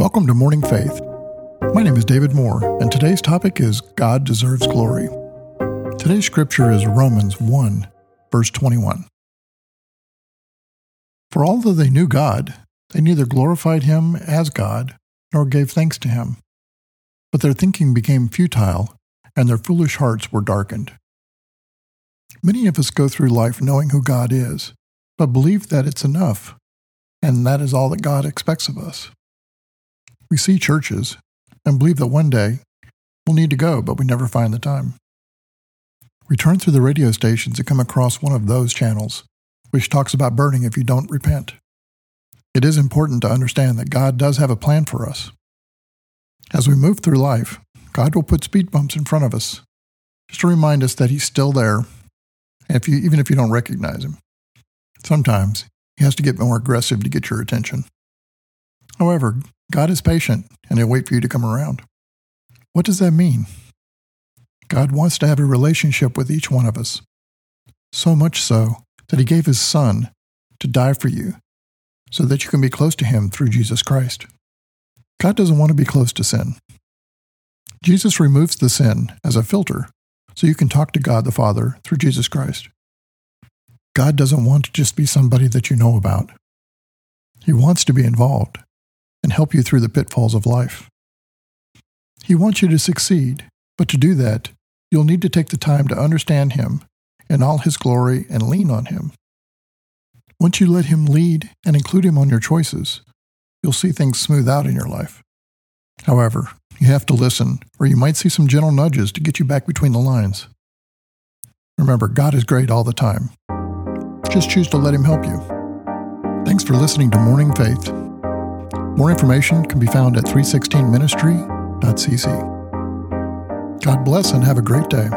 Welcome to Morning Faith. My name is David Moore, and today's topic is God deserves glory. Today's scripture is Romans 1, verse 21. For although they knew God, they neither glorified him as God nor gave thanks to him. But their thinking became futile, and their foolish hearts were darkened. Many of us go through life knowing who God is, but believe that it's enough, and that is all that God expects of us. We see churches and believe that one day we'll need to go, but we never find the time. We turn through the radio stations and come across one of those channels, which talks about burning if you don't repent. It is important to understand that God does have a plan for us. As we move through life, God will put speed bumps in front of us just to remind us that He's still there, if you, even if you don't recognize Him. Sometimes He has to get more aggressive to get your attention. However, God is patient and He'll wait for you to come around. What does that mean? God wants to have a relationship with each one of us, so much so that He gave His Son to die for you so that you can be close to Him through Jesus Christ. God doesn't want to be close to sin. Jesus removes the sin as a filter so you can talk to God the Father through Jesus Christ. God doesn't want to just be somebody that you know about. He wants to be involved and help you through the pitfalls of life. He wants you to succeed, but to do that, you'll need to take the time to understand Him in all His glory and lean on Him. Once you let Him lead and include Him on your choices, you'll see things smooth out in your life. However, you have to listen, or you might see some gentle nudges to get you back between the lines. Remember, God is great all the time. Just choose to let Him help you. Thanks for listening to Morning Faith. More information can be found at 316ministry.cc. God bless and have a great day.